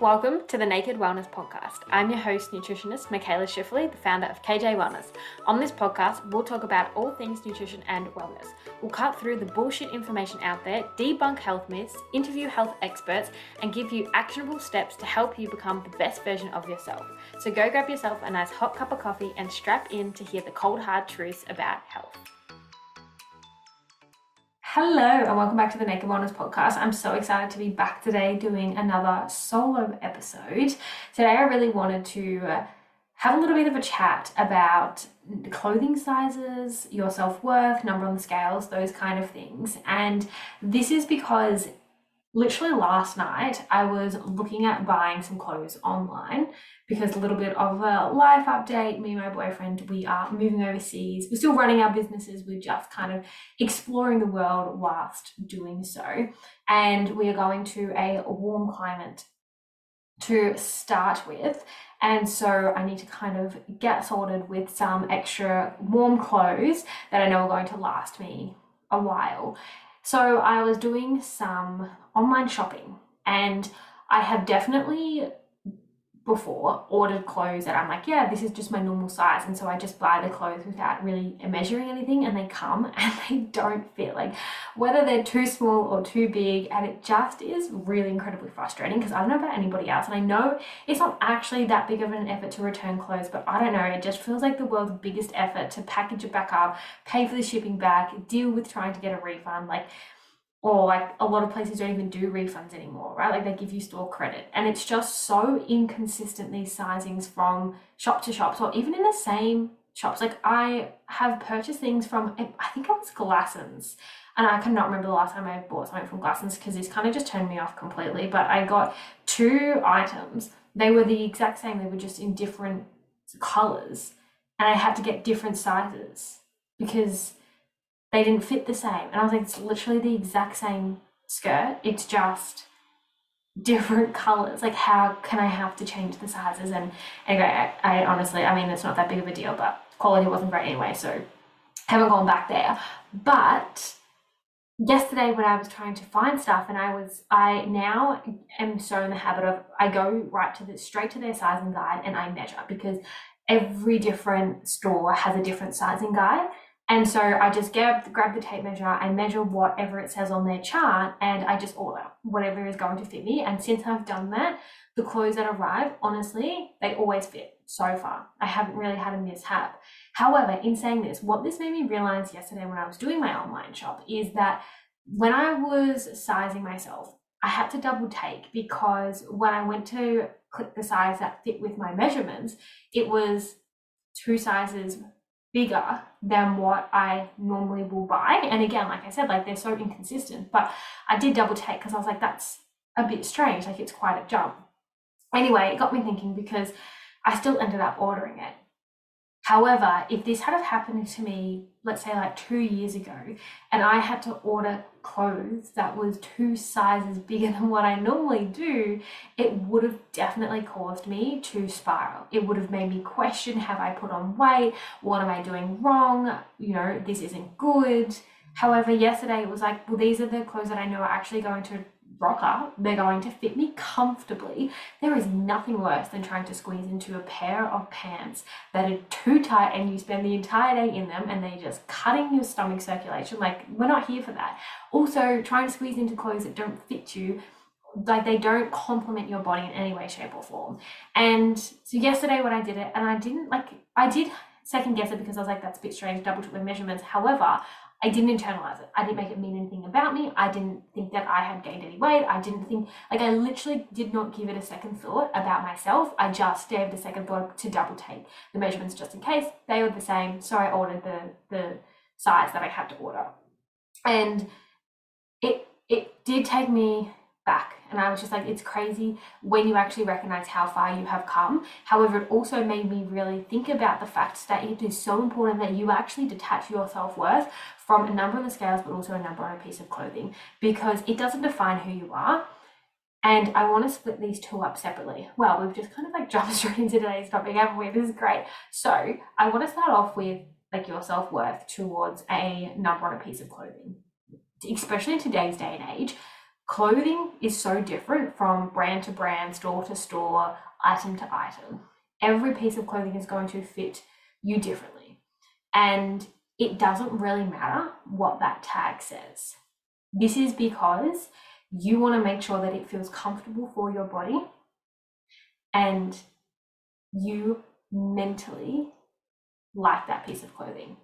Welcome to the Naked Wellness Podcast. I'm your host, nutritionist Mikaela Schifferle, the founder of KJ Wellness. On this podcast, we'll talk about all things nutrition and wellness. We'll cut through the bullshit information out there, debunk health myths, interview health experts, and give you actionable steps to help you become the best version of yourself. So go grab yourself a nice hot cup of coffee and strap in to hear the cold hard truths about health. Hello, and welcome back to the Naked Wellness Podcast. I'm so excited to be back today doing another solo episode. Today, I really wanted to uh, have a little bit of a chat about clothing sizes, your self worth, number on the scales, those kind of things. And this is because literally last night I was looking at buying some clothes online because a little bit of a life update. Me and my boyfriend, we are moving overseas. We're still running our businesses. We're just kind of exploring the world whilst doing so. And we are going to a warm climate to start with. And so I need to kind of get sorted with some extra warm clothes that I know are going to last me a while. So I was doing some online shopping and I have definitely before ordered clothes that I'm like, yeah, this is just my normal size. And so I just buy the clothes without really measuring anything and they come and they don't fit. Like whether they're too small or too big. And it just is really incredibly frustrating because I don't know about anybody else. And I know it's not actually that big of an effort to return clothes, but I don't know. It just feels like the world's biggest effort to package it back up, pay for the shipping back, deal with trying to get a refund. Like, or like a lot of places don't even do refunds anymore, right? Like they give you store credit. And it's just so inconsistent, these sizings from shop to shop, or even in the same shops. Like I have purchased things from, I think it was Glassons. And I cannot remember the last time I bought something from Glassons because this kind of just turned me off completely. But I got two items. They were the exact same, they were just in different colors. And I had to get different sizes because they didn't fit the same. And I was like, it's literally the exact same skirt. It's just different colors. Like, how can I have to change the sizes? And anyway, I, I honestly, I mean, it's not that big of a deal, but quality wasn't great anyway. So haven't gone back there. But yesterday when I was trying to find stuff and I was I now am so in the habit of I go right to the straight to their sizing guide and I measure because every different store has a different sizing guide and so I just grab, grab the tape measure, I measure whatever it says on their chart, and I just order whatever is going to fit me. And since I've done that, the clothes that arrive, honestly, they always fit so far. I haven't really had a mishap. However, in saying this, what this made me realize yesterday when I was doing my online shop is that when I was sizing myself, I had to double take because when I went to click the size that fit with my measurements, it was two sizes bigger than what I normally will buy. And again, like I said, like they're so inconsistent, but I did double take because I was like, that's a bit strange. Like it's quite a jump. Anyway, it got me thinking because I still ended up ordering it. However, if this had happened to me, let's say like two years ago, and I had to order clothes that was two sizes bigger than what I normally do, it would have definitely caused me to spiral. It would have made me question have I put on weight? What am I doing wrong? You know, this isn't good. However, yesterday it was like, well, these are the clothes that I know are actually going to rocker, they're going to fit me comfortably. There is nothing worse than trying to squeeze into a pair of pants that are too tight and you spend the entire day in them and they're just cutting your stomach circulation. Like, we're not here for that. Also, trying to squeeze into clothes that don't fit you like they don't complement your body in any way shape or form and so yesterday when i did it and i didn't like i did second guess it because i was like that's a bit strange double check my measurements however I didn't internalize it. I didn't make it mean anything about me. I didn't think that I had gained any weight. I didn't think, like, I literally did not give it a second thought about myself. I just gave it a second thought to double take the measurements just in case. They were the same. So I ordered the, the size that I had to order. And it, it did take me back. And I was just like, it's crazy when you actually recognize how far you have come. However, it also made me really think about the fact that it is so important that you actually detach your self worth from a number on the scales, but also a number on a piece of clothing because it doesn't define who you are. And I want to split these two up separately. Well, we've just kind of like jumped straight into today's topic, haven't we? This is great. So I want to start off with like your self worth towards a number on a piece of clothing, especially in today's day and age clothing is so different from brand to brand, store to store, item to item. Every piece of clothing is going to fit you differently. And it doesn't really matter what that tag says. This is because you want to make sure that it feels comfortable for your body and you mentally like that piece of clothing.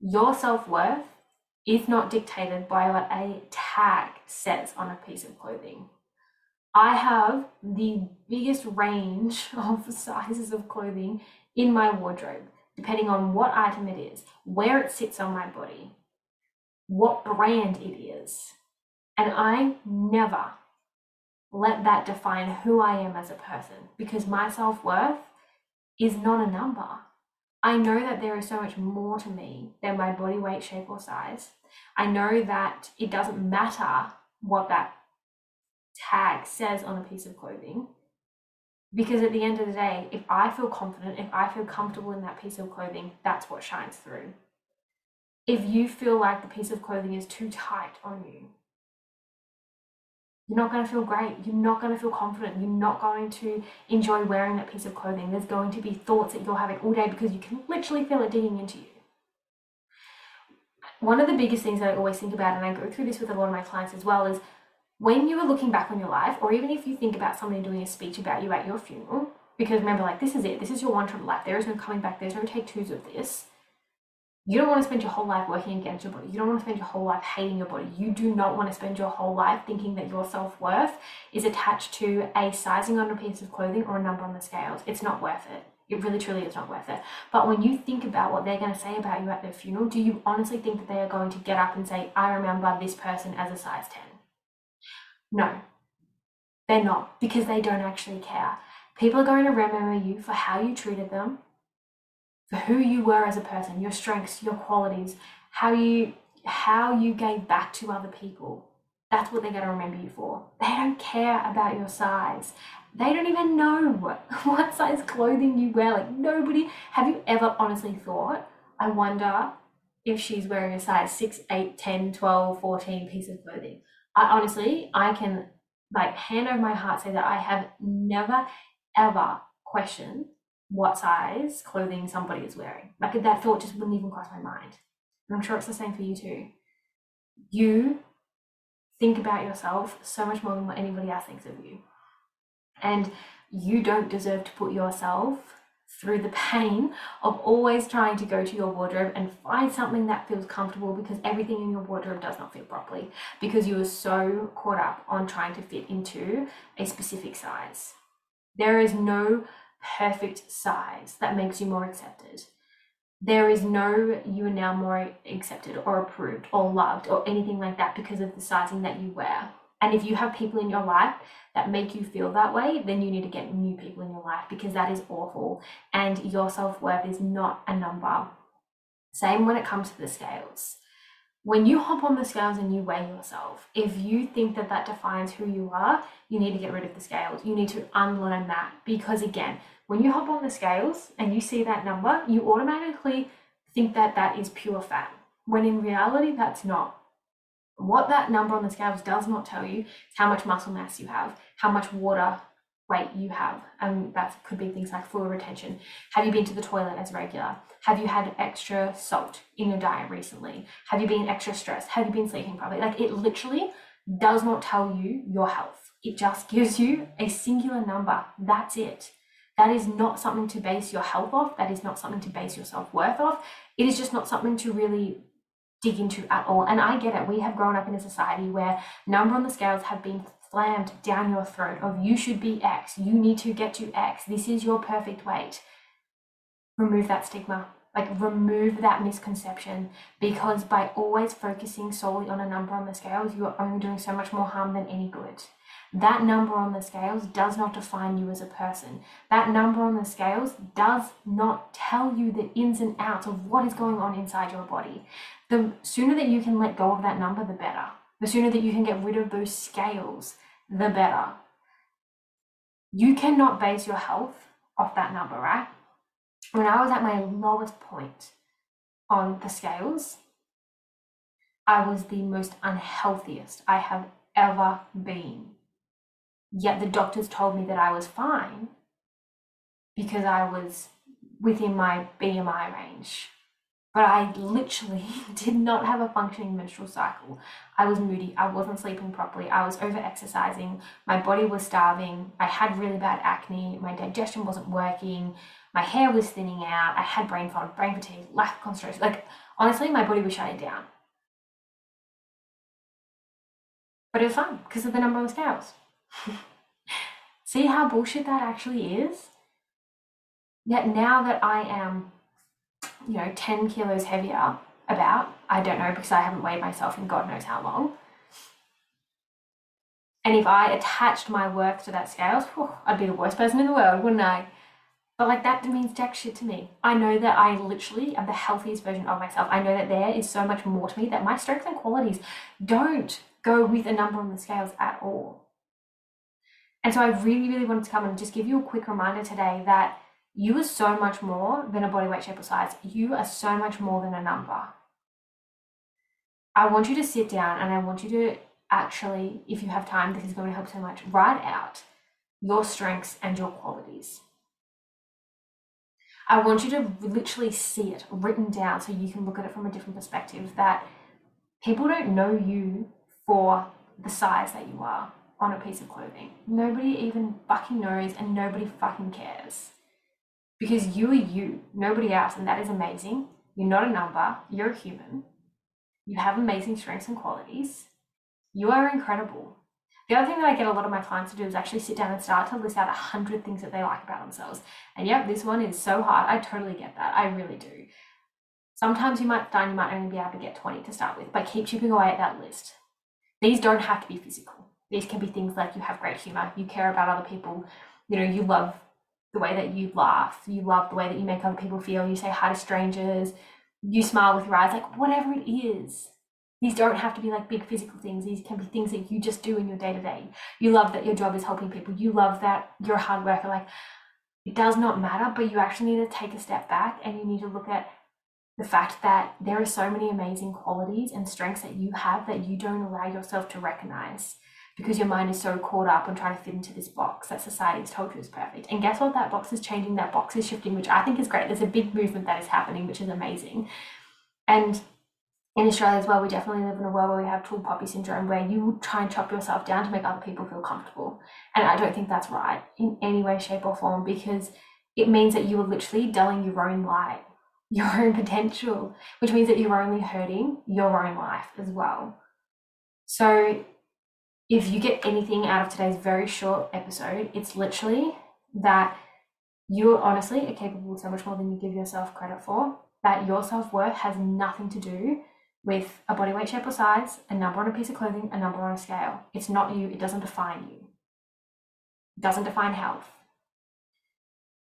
Your self worth is not dictated by what a tag says on a piece of clothing. I have the biggest range of sizes of clothing in my wardrobe, depending on what item it is, where it sits on my body, what brand it is. And I never let that define who I am as a person because my self worth is not a number. I know that there is so much more to me than my body weight, shape, or size. I know that it doesn't matter what that tag says on a piece of clothing. Because at the end of the day, if I feel confident, if I feel comfortable in that piece of clothing, that's what shines through. If you feel like the piece of clothing is too tight on you, you're not going to feel great. You're not going to feel confident. You're not going to enjoy wearing that piece of clothing. There's going to be thoughts that you're having all day because you can literally feel it digging into you. One of the biggest things that I always think about, and I go through this with a lot of my clients as well, is when you are looking back on your life, or even if you think about somebody doing a speech about you at your funeral, because remember, like, this is it, this is your one trip life, there is no coming back, there's no take twos of this. You don't want to spend your whole life working against your body. You don't want to spend your whole life hating your body. You do not want to spend your whole life thinking that your self worth is attached to a sizing on a piece of clothing or a number on the scales. It's not worth it. It really, truly is not worth it. But when you think about what they're going to say about you at their funeral, do you honestly think that they are going to get up and say, I remember this person as a size 10? No, they're not because they don't actually care. People are going to remember you for how you treated them, for who you were as a person, your strengths, your qualities, how you how you gave back to other people. That's what they're going to remember you for. They don't care about your size. They don't even know what, what size clothing you wear. Like nobody have you ever honestly thought, I wonder if she's wearing a size 6, 8, 10, 12, 14 piece of clothing. I honestly, I can like hand over my heart say that I have never ever questioned what size clothing somebody is wearing. Like that thought just wouldn't even cross my mind. And I'm sure it's the same for you too. You think about yourself so much more than what anybody else thinks of you. And you don't deserve to put yourself through the pain of always trying to go to your wardrobe and find something that feels comfortable because everything in your wardrobe does not fit properly because you are so caught up on trying to fit into a specific size. There is no perfect size that makes you more accepted. There is no you are now more accepted or approved or loved or anything like that because of the sizing that you wear. And if you have people in your life that make you feel that way, then you need to get new people in your life because that is awful. And your self worth is not a number. Same when it comes to the scales. When you hop on the scales and you weigh yourself, if you think that that defines who you are, you need to get rid of the scales. You need to unlearn that because, again, when you hop on the scales and you see that number, you automatically think that that is pure fat, when in reality, that's not. What that number on the scales does not tell you is how much muscle mass you have, how much water weight you have. And that could be things like fluid retention. Have you been to the toilet as regular? Have you had extra salt in your diet recently? Have you been extra stressed? Have you been sleeping properly? Like it literally does not tell you your health. It just gives you a singular number. That's it. That is not something to base your health off. That is not something to base your self worth off. It is just not something to really dig into at all. And I get it. We have grown up in a society where number on the scales have been slammed down your throat of you should be X, you need to get to X, this is your perfect weight. Remove that stigma. Like remove that misconception because by always focusing solely on a number on the scales, you are only doing so much more harm than any good. That number on the scales does not define you as a person. That number on the scales does not tell you the ins and outs of what is going on inside your body. The sooner that you can let go of that number, the better. The sooner that you can get rid of those scales, the better. You cannot base your health off that number, right? When I was at my lowest point on the scales, I was the most unhealthiest I have ever been. Yet the doctors told me that I was fine because I was within my BMI range. But I literally did not have a functioning menstrual cycle. I was moody. I wasn't sleeping properly. I was over exercising. My body was starving. I had really bad acne. My digestion wasn't working. My hair was thinning out. I had brain fog, brain fatigue, lack of concentration. Like, honestly, my body was shutting down. But it was fine because of the number the scales. See how bullshit that actually is? Yet now that I am, you know, 10 kilos heavier, about, I don't know because I haven't weighed myself in God knows how long. And if I attached my worth to that scale, I'd be the worst person in the world, wouldn't I? But like that means jack shit to me. I know that I literally am the healthiest version of myself. I know that there is so much more to me that my strengths and qualities don't go with a number on the scales at all. And so I really, really wanted to come and just give you a quick reminder today that you are so much more than a body weight, shape, or size. You are so much more than a number. I want you to sit down and I want you to actually, if you have time, this is going to help so much, write out your strengths and your qualities. I want you to literally see it written down so you can look at it from a different perspective that people don't know you for the size that you are on a piece of clothing. Nobody even fucking knows and nobody fucking cares. Because you are you, nobody else, and that is amazing. You're not a number, you're a human. You have amazing strengths and qualities. You are incredible. The other thing that I get a lot of my clients to do is actually sit down and start to list out a hundred things that they like about themselves. And yep, this one is so hard. I totally get that. I really do. Sometimes you might find you might only be able to get 20 to start with, but keep chipping away at that list. These don't have to be physical. These can be things like you have great humor, you care about other people, you know, you love the way that you laugh, you love the way that you make other people feel, you say hi to strangers, you smile with your eyes, like whatever it is. These don't have to be like big physical things. These can be things that you just do in your day to day. You love that your job is helping people. You love that you're a hard worker. Like it does not matter, but you actually need to take a step back and you need to look at the fact that there are so many amazing qualities and strengths that you have that you don't allow yourself to recognize because your mind is so caught up on trying to fit into this box that society has told you is perfect. And guess what? That box is changing, that box is shifting, which I think is great. There's a big movement that is happening, which is amazing. And in Australia as well, we definitely live in a world where we have tall poppy syndrome, where you try and chop yourself down to make other people feel comfortable. And I don't think that's right in any way, shape, or form because it means that you are literally dulling your own light, your own potential, which means that you're only hurting your own life as well. So, if you get anything out of today's very short episode, it's literally that you honestly are capable of so much more than you give yourself credit for, that your self worth has nothing to do with a body weight, shape, or size, a number on a piece of clothing, a number on a scale. It's not you, it doesn't define you, it doesn't define health.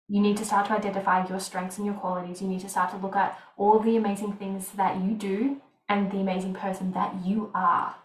You need to start to identify your strengths and your qualities. You need to start to look at all the amazing things that you do and the amazing person that you are.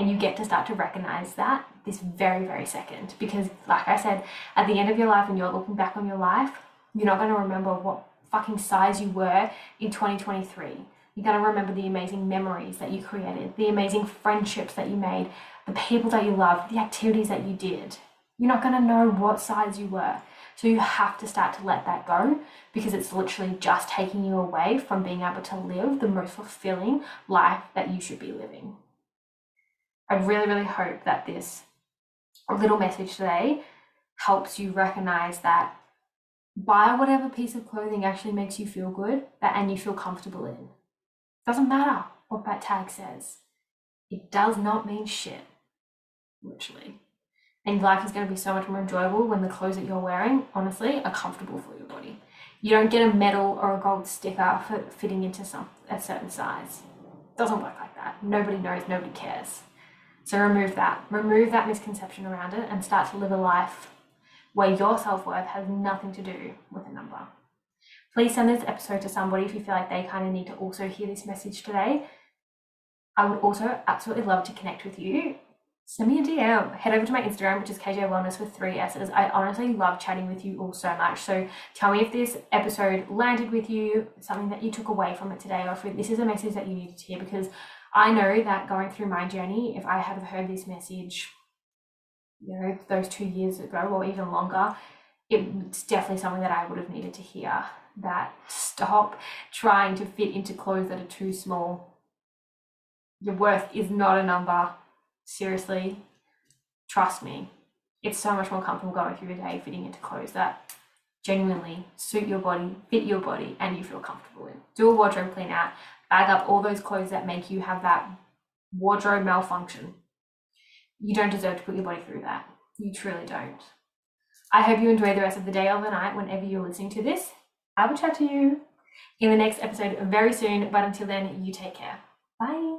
And you get to start to recognize that this very, very second. Because, like I said, at the end of your life, when you're looking back on your life, you're not going to remember what fucking size you were in 2023 you're going to remember the amazing memories that you created, the amazing friendships that you made, the people that you loved, the activities that you did. You're not going to know what size you were. So you have to start to let that go because it's literally just taking you away from being able to live the most fulfilling life that you should be living. I really, really hope that this little message today helps you recognize that buy whatever piece of clothing actually makes you feel good that, and you feel comfortable in. Doesn't matter what that tag says. It does not mean shit, literally. And life is going to be so much more enjoyable when the clothes that you're wearing, honestly, are comfortable for your body. You don't get a medal or a gold sticker for fitting into some a certain size. Doesn't work like that. Nobody knows, nobody cares. So remove that. Remove that misconception around it and start to live a life where your self worth has nothing to do with a number. Please send this episode to somebody if you feel like they kind of need to also hear this message today. I would also absolutely love to connect with you. Send me a DM. Head over to my Instagram, which is KJ Wellness with three S's. I honestly love chatting with you all so much. So tell me if this episode landed with you, something that you took away from it today, or if this is a message that you needed to hear, because I know that going through my journey, if I had heard this message, you know, those two years ago or even longer, it's definitely something that I would have needed to hear. That stop trying to fit into clothes that are too small. Your worth is not a number. Seriously, trust me. It's so much more comfortable going through your day fitting into clothes that genuinely suit your body, fit your body, and you feel comfortable in. Do a wardrobe clean out, bag up all those clothes that make you have that wardrobe malfunction. You don't deserve to put your body through that. You truly don't. I hope you enjoy the rest of the day or the night whenever you're listening to this. I will chat to you in the next episode very soon, but until then, you take care. Bye.